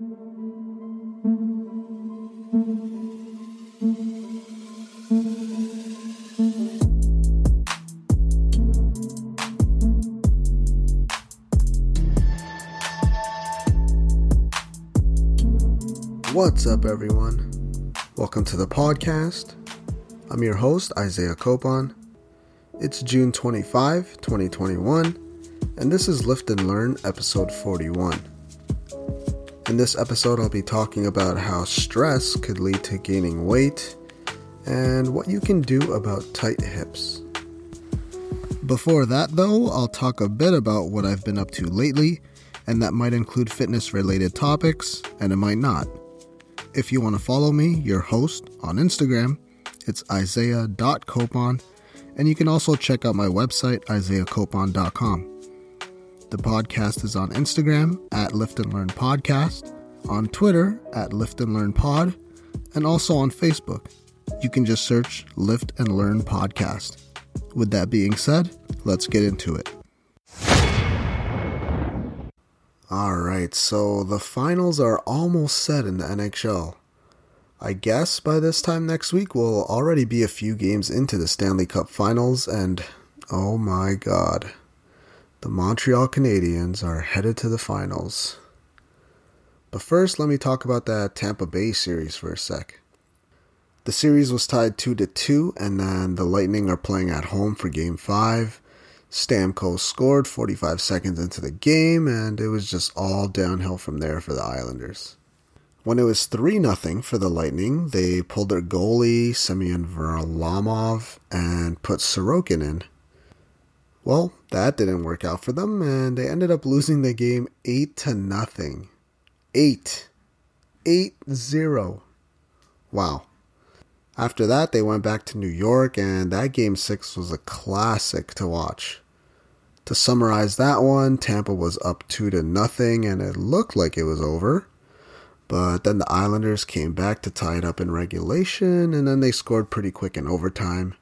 What's up, everyone? Welcome to the podcast. I'm your host, Isaiah Copon. It's June 25, 2021, and this is Lift and Learn, episode 41. In this episode, I'll be talking about how stress could lead to gaining weight and what you can do about tight hips. Before that, though, I'll talk a bit about what I've been up to lately, and that might include fitness related topics, and it might not. If you want to follow me, your host, on Instagram, it's isaiah.copon, and you can also check out my website, isaiahcopon.com. The podcast is on Instagram at Lift and Learn Podcast, on Twitter at Lift and Learn Pod, and also on Facebook. You can just search Lift and Learn Podcast. With that being said, let's get into it. Alright, so the finals are almost set in the NHL. I guess by this time next week we'll already be a few games into the Stanley Cup finals, and oh my god, the Montreal Canadiens are headed to the finals. But first, let me talk about that Tampa Bay series for a sec. The series was tied 2 to 2, and then the Lightning are playing at home for game 5. Stamkos scored 45 seconds into the game, and it was just all downhill from there for the Islanders. When it was 3 0 for the Lightning, they pulled their goalie, Semyon Varlamov, and put Sorokin in. Well, that didn't work out for them, and they ended up losing the game 8 to nothing. 8. 8 0. Wow. After that, they went back to New York, and that game six was a classic to watch. To summarize that one, Tampa was up two to nothing, and it looked like it was over. But then the Islanders came back to tie it up in regulation, and then they scored pretty quick in overtime.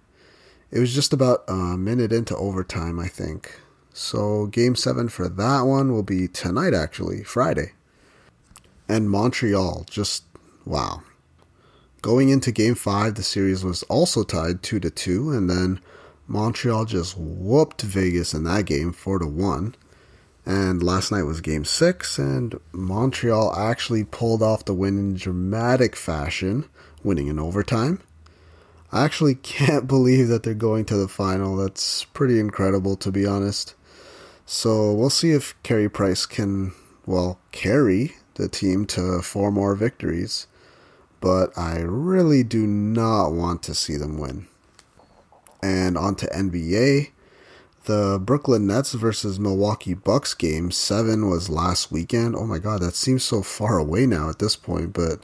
It was just about a minute into overtime, I think. So, game seven for that one will be tonight, actually, Friday. And Montreal, just wow. Going into game five, the series was also tied two to two, and then Montreal just whooped Vegas in that game four to one. And last night was game six, and Montreal actually pulled off the win in dramatic fashion, winning in overtime. I actually can't believe that they're going to the final. That's pretty incredible, to be honest. So we'll see if Carey Price can, well, carry the team to four more victories but I really do not want to see them win. And on to NBA. The Brooklyn Nets versus Milwaukee Bucks game 7 was last weekend. Oh my god, that seems so far away now at this point, but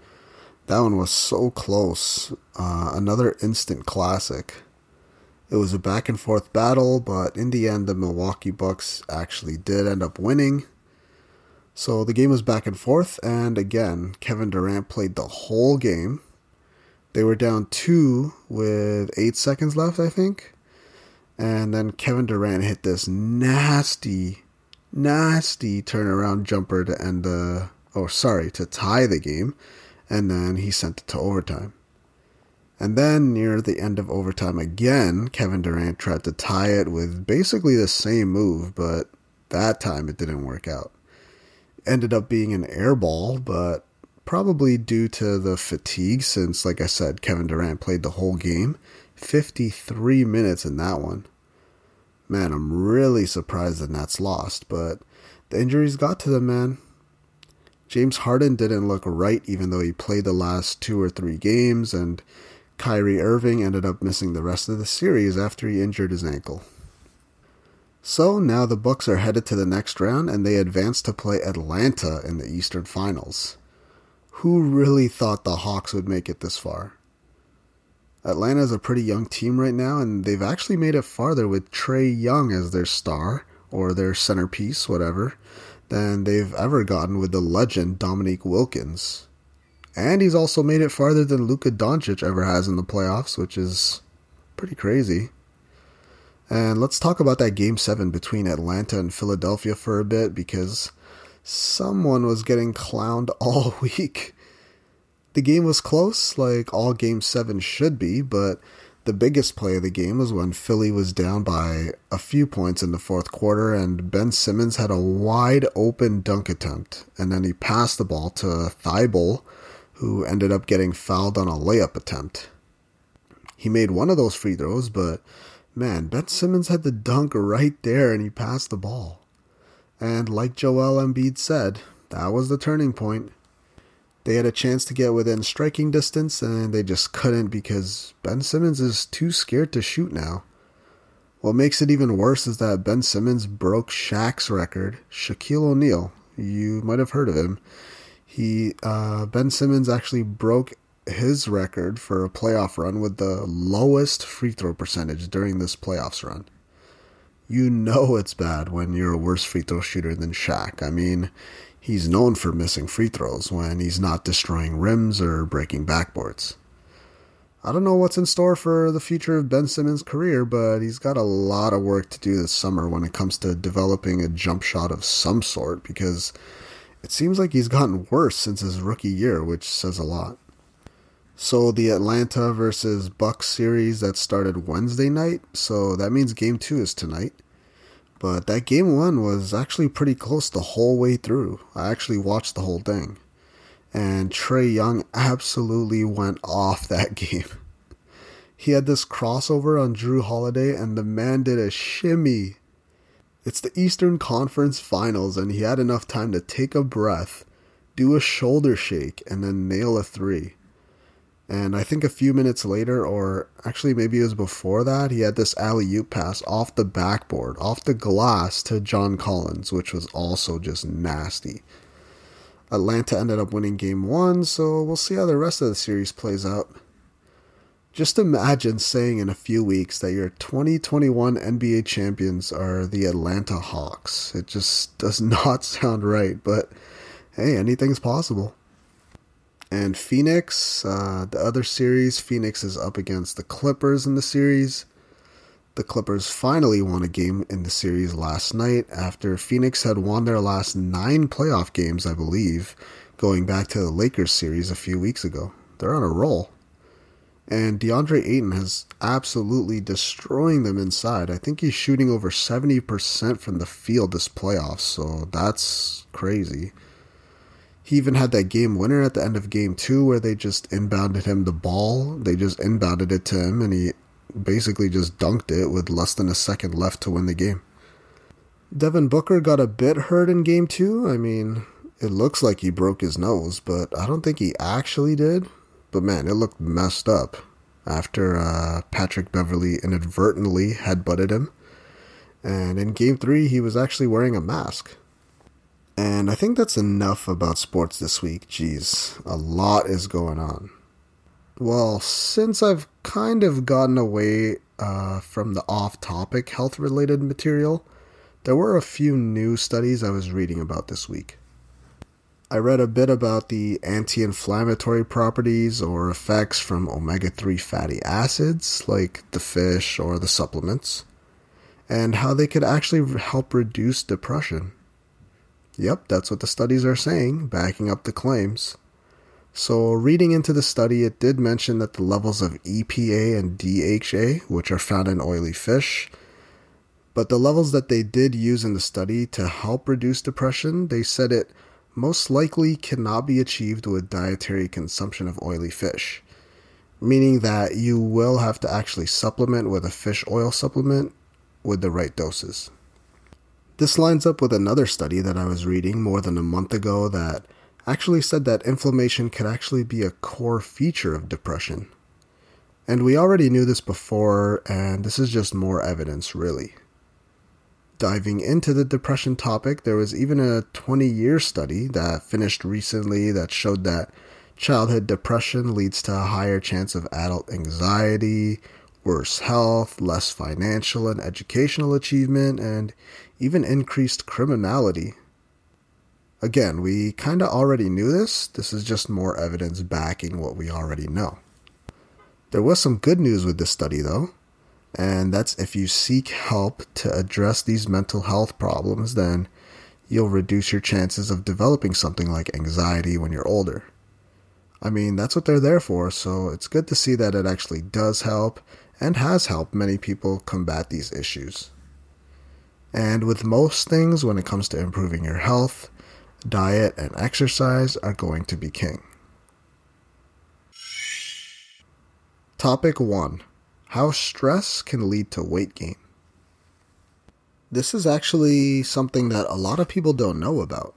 that one was so close. Uh, another instant classic. It was a back and forth battle, but in the end, the Milwaukee Bucks actually did end up winning. So the game was back and forth, and again, Kevin Durant played the whole game. They were down two with eight seconds left, I think. And then Kevin Durant hit this nasty, nasty turnaround jumper to end the, oh, sorry, to tie the game. And then he sent it to overtime. And then near the end of overtime again, Kevin Durant tried to tie it with basically the same move, but that time it didn't work out ended up being an air ball, but probably due to the fatigue, since, like I said, Kevin Durant played the whole game 53 minutes in that one. Man, I'm really surprised the Nets lost, but the injuries got to them, man. James Harden didn't look right, even though he played the last two or three games, and Kyrie Irving ended up missing the rest of the series after he injured his ankle. So now the Bucks are headed to the next round and they advance to play Atlanta in the Eastern Finals. Who really thought the Hawks would make it this far? Atlanta is a pretty young team right now and they've actually made it farther with Trae Young as their star or their centerpiece, whatever, than they've ever gotten with the legend Dominique Wilkins. And he's also made it farther than Luka Doncic ever has in the playoffs, which is pretty crazy. And let's talk about that game seven between Atlanta and Philadelphia for a bit because someone was getting clowned all week. The game was close, like all Game 7 should be, but the biggest play of the game was when Philly was down by a few points in the fourth quarter and Ben Simmons had a wide open dunk attempt, and then he passed the ball to Thybulle, who ended up getting fouled on a layup attempt. He made one of those free throws, but man, Ben Simmons had the dunk right there and he passed the ball. And like Joel Embiid said, that was the turning point. They had a chance to get within striking distance and they just couldn't because Ben Simmons is too scared to shoot now. What makes it even worse is that Ben Simmons broke Shaq's record, Shaquille O'Neal. You might have heard of him. He uh, Ben Simmons actually broke his record for a playoff run with the lowest free throw percentage during this playoffs run. You know it's bad when you're a worse free throw shooter than Shaq. I mean, He's known for missing free throws when he's not destroying rims or breaking backboards. I don't know what's in store for the future of Ben Simmons' career, but he's got a lot of work to do this summer when it comes to developing a jump shot of some sort because it seems like he's gotten worse since his rookie year, which says a lot. So the Atlanta versus Bucks series that started Wednesday night, so that means game 2 is tonight. But that game one was actually pretty close the whole way through. I actually watched the whole thing. And Trae Young absolutely went off that game. He had this crossover on Jrue Holiday, and the man did a shimmy. It's the Eastern Conference Finals, and he had enough time to take a breath, do a shoulder shake, and then nail a three. And I think a few minutes later, or actually maybe it was before that, he had this alley oop pass off the backboard, off the glass to John Collins, which was also just nasty. Atlanta ended up winning game one, so we'll see how the rest of the series plays out. Just imagine saying in a few weeks that your 2021 NBA champions are the Atlanta Hawks. It just does not sound right, but hey, anything's possible. And Phoenix, uh, the other series, Phoenix is up against the Clippers in the series. The Clippers finally won a game in the series last night after Phoenix had won their last nine playoff games, I believe, going back to the Lakers series a few weeks ago. They're on a roll. And DeAndre Ayton has absolutely destroying them inside. I think he's shooting over 70% from the field this playoff, so that's crazy. He even had that game winner at the end of game two where they just inbounded him the ball. They just inbounded it to him and he basically just dunked it with less than a second left to win the game. Devin Booker got a bit hurt in game two. I mean, it looks like he broke his nose, but I don't think he actually did. But man, it looked messed up after uh, Patrick Beverley inadvertently headbutted him. And in game three, he was actually wearing a mask. And I think that's enough about sports this week. Jeez, a lot is going on. Well, since I've kind of gotten away uh, from the off topic health related material, there were a few new studies I was reading about this week. I read a bit about the anti inflammatory properties or effects from omega 3 fatty acids, like the fish or the supplements, and how they could actually help reduce depression. Yep, that's what the studies are saying, backing up the claims. So, reading into the study, it did mention that the levels of EPA and DHA, which are found in oily fish, but the levels that they did use in the study to help reduce depression, they said it most likely cannot be achieved with dietary consumption of oily fish, meaning that you will have to actually supplement with a fish oil supplement with the right doses. This lines up with another study that I was reading more than a month ago that actually said that inflammation could actually be a core feature of depression. And we already knew this before, and this is just more evidence, really. Diving into the depression topic, there was even a 20 year study that finished recently that showed that childhood depression leads to a higher chance of adult anxiety, worse health, less financial and educational achievement, and even increased criminality. Again, we kinda already knew this, this is just more evidence backing what we already know. There was some good news with this study though, and that's if you seek help to address these mental health problems, then you'll reduce your chances of developing something like anxiety when you're older. I mean, that's what they're there for, so it's good to see that it actually does help and has helped many people combat these issues. And with most things, when it comes to improving your health, diet and exercise are going to be king. Topic 1 How stress can lead to weight gain. This is actually something that a lot of people don't know about.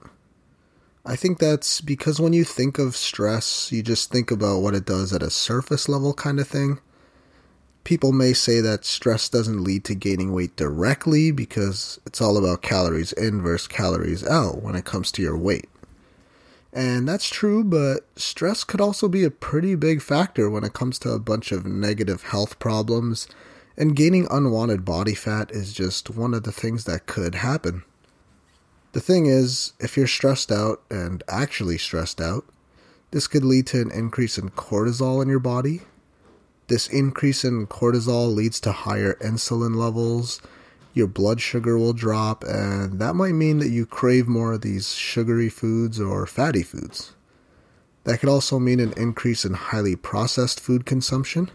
I think that's because when you think of stress, you just think about what it does at a surface level kind of thing people may say that stress doesn't lead to gaining weight directly because it's all about calories in versus calories out when it comes to your weight. And that's true, but stress could also be a pretty big factor when it comes to a bunch of negative health problems, and gaining unwanted body fat is just one of the things that could happen. The thing is, if you're stressed out and actually stressed out, this could lead to an increase in cortisol in your body, this increase in cortisol leads to higher insulin levels. Your blood sugar will drop, and that might mean that you crave more of these sugary foods or fatty foods. That could also mean an increase in highly processed food consumption.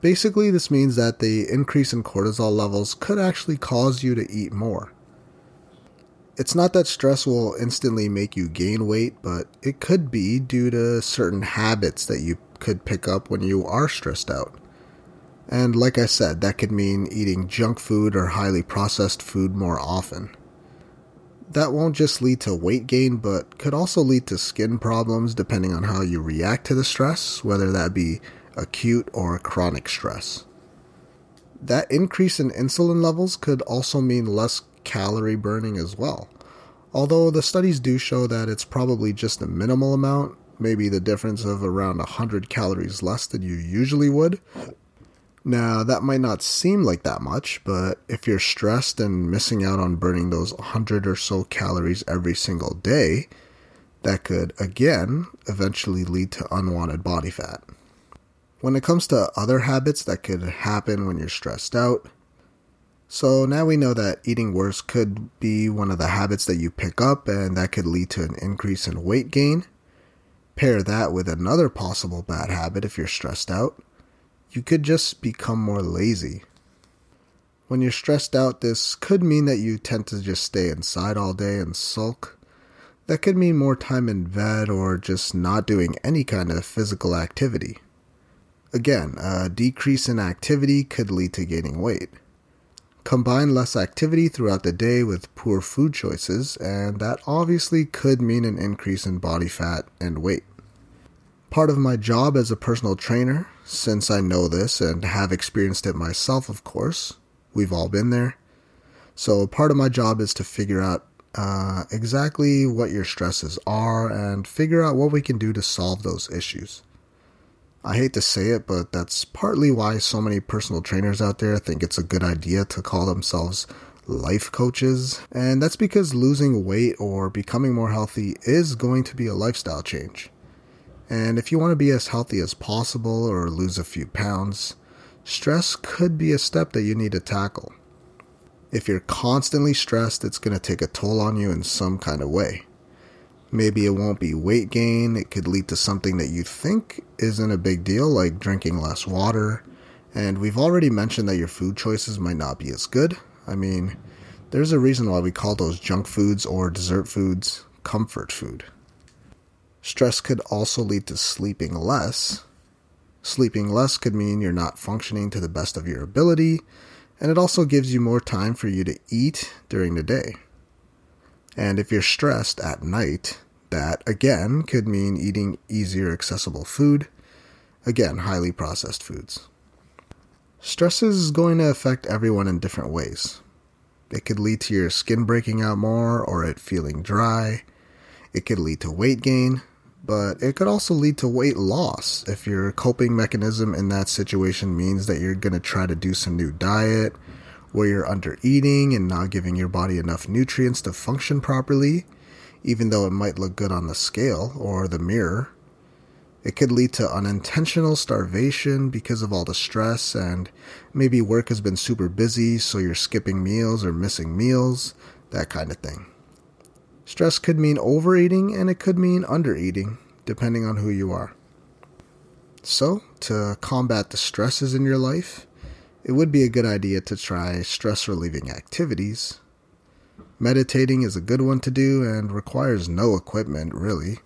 Basically, this means that the increase in cortisol levels could actually cause you to eat more. It's not that stress will instantly make you gain weight, but it could be due to certain habits that you could pick up when you are stressed out. And like I said, that could mean eating junk food or highly processed food more often. That won't just lead to weight gain, but could also lead to skin problems depending on how you react to the stress, whether that be acute or chronic stress. That increase in insulin levels could also mean less calorie burning as well. Although the studies do show that it's probably just a minimal amount, maybe the difference of around 100 calories less than you usually would. Now, that might not seem like that much, but if you're stressed and missing out on burning those 100 or so calories every single day, that could, again, eventually lead to unwanted body fat. When it comes to other habits that could happen when you're stressed out, so now we know that eating worse could be one of the habits that you pick up, and that could lead to an increase in weight gain. Pair that with another possible bad habit if you're stressed out. You could just become more lazy. When you're stressed out, this could mean that you tend to just stay inside all day and sulk. That could mean more time in bed or just not doing any kind of physical activity. Again, a decrease in activity could lead to gaining weight. Combine less activity throughout the day with poor food choices, and that obviously could mean an increase in body fat and weight. Part of my job as a personal trainer, since I know this and have experienced it myself, of course, we've all been there. So, part of my job is to figure out uh, exactly what your stresses are and figure out what we can do to solve those issues. I hate to say it, but that's partly why so many personal trainers out there think it's a good idea to call themselves life coaches. And that's because losing weight or becoming more healthy is going to be a lifestyle change. And if you want to be as healthy as possible or lose a few pounds, stress could be a step that you need to tackle. If you're constantly stressed, it's going to take a toll on you in some kind of way. Maybe it won't be weight gain. It could lead to something that you think isn't a big deal, like drinking less water. And we've already mentioned that your food choices might not be as good. I mean, there's a reason why we call those junk foods or dessert foods comfort food. Stress could also lead to sleeping less. Sleeping less could mean you're not functioning to the best of your ability, and it also gives you more time for you to eat during the day. And if you're stressed at night, that again could mean eating easier accessible food, again, highly processed foods. Stress is going to affect everyone in different ways. It could lead to your skin breaking out more or it feeling dry. It could lead to weight gain, but it could also lead to weight loss if your coping mechanism in that situation means that you're going to try to do some new diet where you're under eating and not giving your body enough nutrients to function properly, even though it might look good on the scale or the mirror. It could lead to unintentional starvation because of all the stress, and maybe work has been super busy, so you're skipping meals or missing meals, that kind of thing. Stress could mean overeating and it could mean undereating, depending on who you are. So, to combat the stresses in your life, it would be a good idea to try stress relieving activities. Meditating is a good one to do and requires no equipment, really.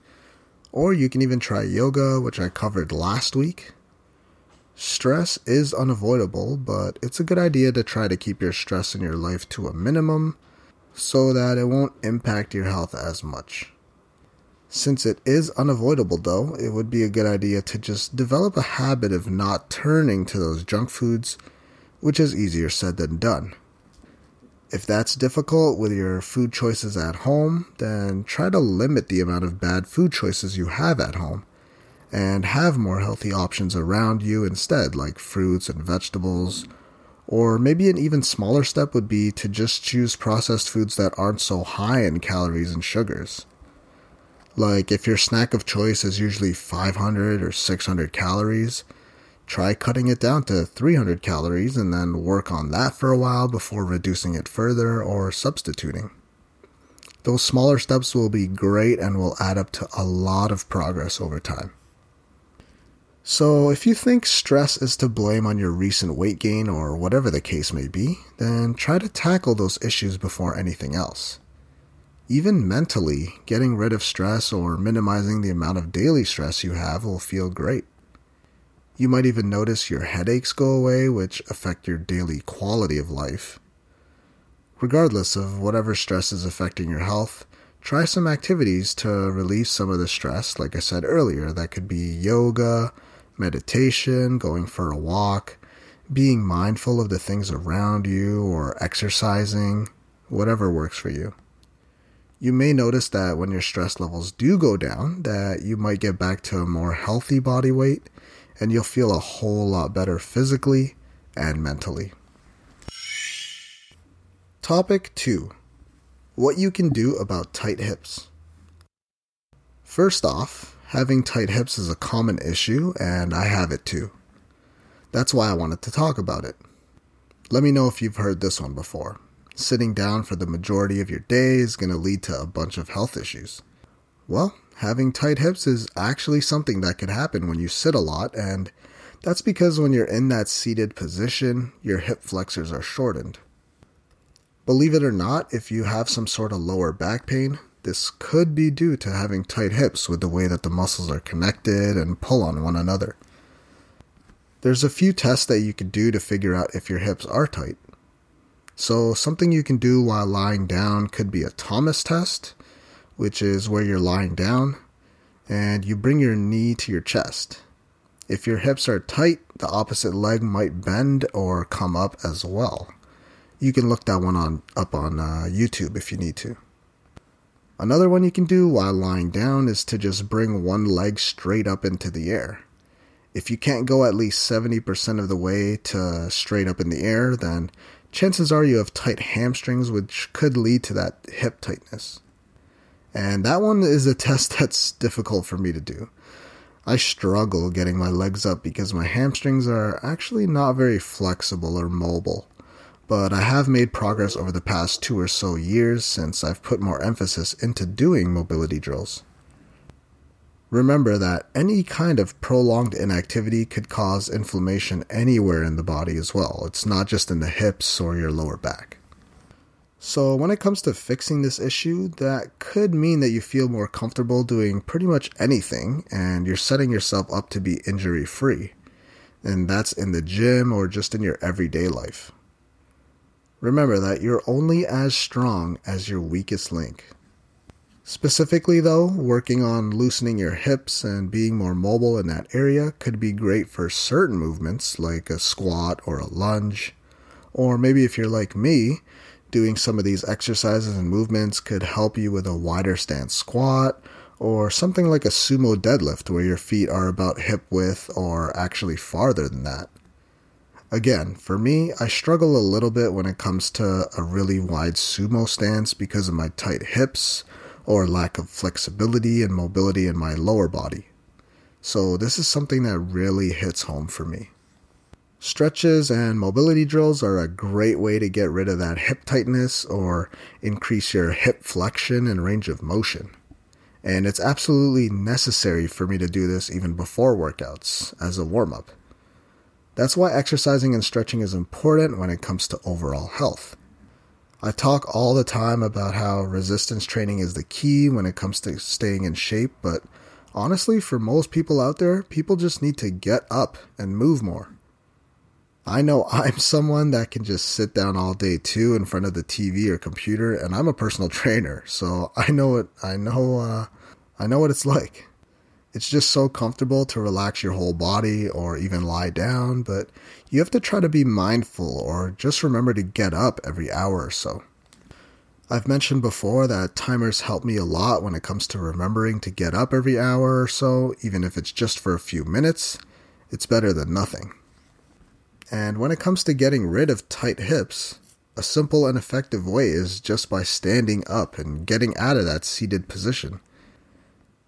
Or you can even try yoga, which I covered last week. Stress is unavoidable, but it's a good idea to try to keep your stress in your life to a minimum so that it won't impact your health as much. Since it is unavoidable, though, it would be a good idea to just develop a habit of not turning to those junk foods, which is easier said than done. If that's difficult with your food choices at home, then try to limit the amount of bad food choices you have at home and have more healthy options around you instead, like fruits and vegetables. Or maybe an even smaller step would be to just choose processed foods that aren't so high in calories and sugars. Like if your snack of choice is usually 500 or 600 calories, try cutting it down to 300 calories and then work on that for a while before reducing it further or substituting. Those smaller steps will be great and will add up to a lot of progress over time. So, if you think stress is to blame on your recent weight gain or whatever the case may be, then try to tackle those issues before anything else. Even mentally, getting rid of stress or minimizing the amount of daily stress you have will feel great. You might even notice your headaches go away, which affect your daily quality of life. Regardless of whatever stress is affecting your health, try some activities to relieve some of the stress, like I said earlier. That could be yoga, meditation, going for a walk, being mindful of the things around you, or exercising, whatever works for you you may notice that when your stress levels do go down that you might get back to a more healthy body weight and you'll feel a whole lot better physically and mentally. Topic 2. What you can do about tight hips. First off, having tight hips is a common issue and I have it too. That's why I wanted to talk about it. Let me know if you've heard this one before sitting down for the majority of your day is going to lead to a bunch of health issues. Well, having tight hips is actually something that could happen when you sit a lot, and that's because when you're in that seated position, your hip flexors are shortened. Believe it or not, if you have some sort of lower back pain, this could be due to having tight hips with the way that the muscles are connected and pull on one another. There's a few tests that you could do to figure out if your hips are tight. So, something you can do while lying down could be a Thomas test, which is where you're lying down and you bring your knee to your chest. If your hips are tight, the opposite leg might bend or come up as well. You can look that one on up on uh, YouTube if you need to. Another one you can do while lying down is to just bring one leg straight up into the air. If you can't go at least 70% of the way to straight up in the air, then chances are you have tight hamstrings, which could lead to that hip tightness. And that one is a test that's difficult for me to do. I struggle getting my legs up because my hamstrings are actually not very flexible or mobile. But I have made progress over the past two or so years since I've put more emphasis into doing mobility drills. Remember that any kind of prolonged inactivity could cause inflammation anywhere in the body as well. It's not just in the hips or your lower back. So, when it comes to fixing this issue, that could mean that you feel more comfortable doing pretty much anything and you're setting yourself up to be injury free. And that's in the gym or just in your everyday life. Remember that you're only as strong as your weakest link. Specifically, though, working on loosening your hips and being more mobile in that area could be great for certain movements like a squat or a lunge. Or maybe if you're like me, doing some of these exercises and movements could help you with a wider stance squat or something like a sumo deadlift where your feet are about hip width or actually farther than that. Again, for me, I struggle a little bit when it comes to a really wide sumo stance because of my tight hips or lack of flexibility and mobility in my lower body. So, this is something that really hits home for me. Stretches and mobility drills are a great way to get rid of that hip tightness or increase your hip flexion and range of motion. And it's absolutely necessary for me to do this even before workouts as a warm up. That's why exercising and stretching is important when it comes to overall health. I talk all the time about how resistance training is the key when it comes to staying in shape, but honestly, for most people out there, people just need to get up and move more. I know I'm someone that can just sit down all day too in front of the TV or computer, and I'm a personal trainer, so I know it. I know. Uh, I know what it's like. It's just so comfortable to relax your whole body or even lie down, but you have to try to be mindful or just remember to get up every hour or so. I've mentioned before that timers help me a lot when it comes to remembering to get up every hour or so, even if it's just for a few minutes. It's better than nothing. And when it comes to getting rid of tight hips, a simple and effective way is just by standing up and getting out of that seated position.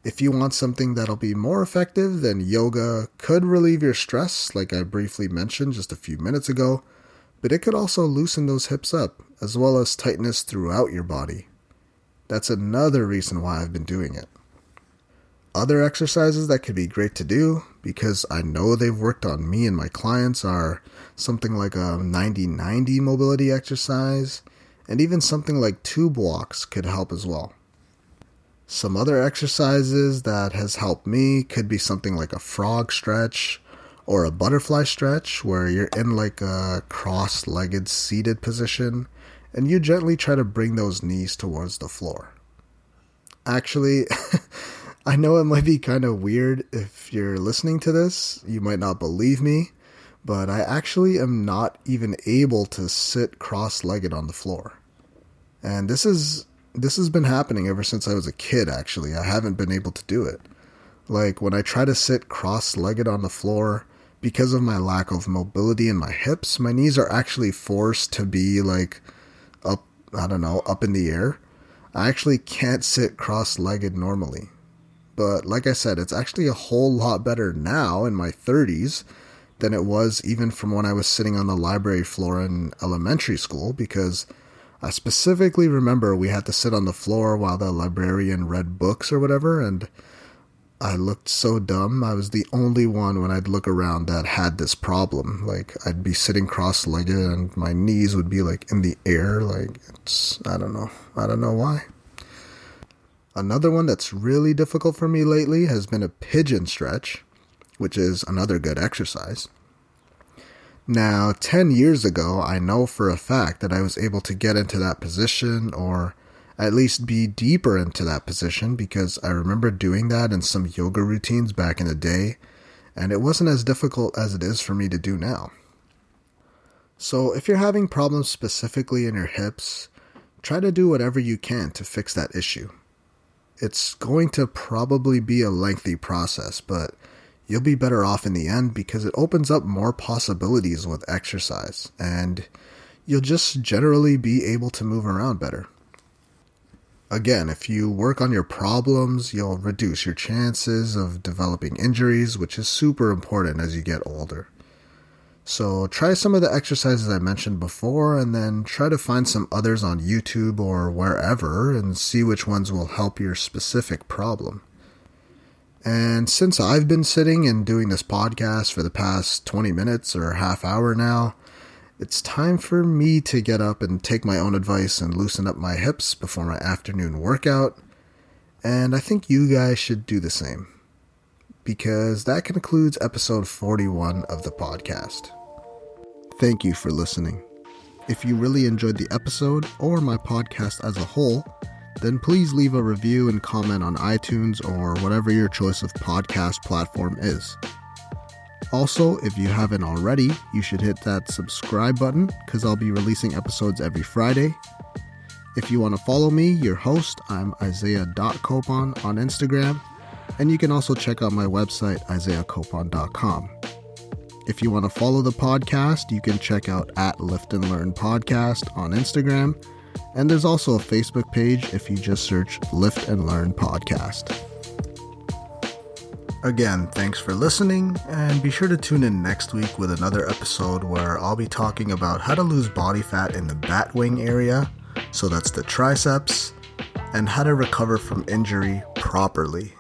If you want something that'll be more effective, then yoga could relieve your stress, like I briefly mentioned just a few minutes ago, but it could also loosen those hips up, as well as tightness throughout your body. That's another reason why I've been doing it. Other exercises that could be great to do, because I know they've worked on me and my clients, are something like a 90 90 mobility exercise, and even something like tube walks could help as well. Some other exercises that has helped me could be something like a frog stretch or a butterfly stretch where you're in like a cross-legged seated position and you gently try to bring those knees towards the floor. Actually, I know it might be kind of weird if you're listening to this, you might not believe me, but I actually am not even able to sit cross-legged on the floor. And this is this has been happening ever since I was a kid, actually. I haven't been able to do it. Like, when I try to sit cross legged on the floor, because of my lack of mobility in my hips, my knees are actually forced to be like up, I don't know, up in the air. I actually can't sit cross legged normally. But like I said, it's actually a whole lot better now in my 30s than it was even from when I was sitting on the library floor in elementary school because I specifically remember we had to sit on the floor while the librarian read books or whatever, and I looked so dumb. I was the only one when I'd look around that had this problem. Like, I'd be sitting cross legged and my knees would be like in the air. Like, it's, I don't know. I don't know why. Another one that's really difficult for me lately has been a pigeon stretch, which is another good exercise. Now, 10 years ago, I know for a fact that I was able to get into that position or at least be deeper into that position because I remember doing that in some yoga routines back in the day, and it wasn't as difficult as it is for me to do now. So, if you're having problems specifically in your hips, try to do whatever you can to fix that issue. It's going to probably be a lengthy process, but you'll be better off in the end because it opens up more possibilities with exercise and you'll just generally be able to move around better. Again, if you work on your problems, you'll reduce your chances of developing injuries, which is super important as you get older. So, try some of the exercises I mentioned before and then try to find some others on YouTube or wherever and see which ones will help your specific problem. And since I've been sitting and doing this podcast for the past 20 minutes or half hour now, it's time for me to get up and take my own advice and loosen up my hips before my afternoon workout. And I think you guys should do the same. Because that concludes episode 41 of the podcast. Thank you for listening. If you really enjoyed the episode or my podcast as a whole, then please leave a review and comment on iTunes or whatever your choice of podcast platform is. Also, if you haven't already, you should hit that subscribe button because I'll be releasing episodes every Friday. If you want to follow me, your host, I'm Isaiah.copon on Instagram, and you can also check out my website, isaiahcopon.com. If you want to follow the podcast, you can check out at Lift and Learn Podcast on Instagram and there's also a Facebook page if you just search Lift and Learn Podcast. Again, thanks for listening, and be sure to tune in next week with another episode where I'll be talking about how to lose body fat in the bat wing area, so that's the triceps, and how to recover from injury properly.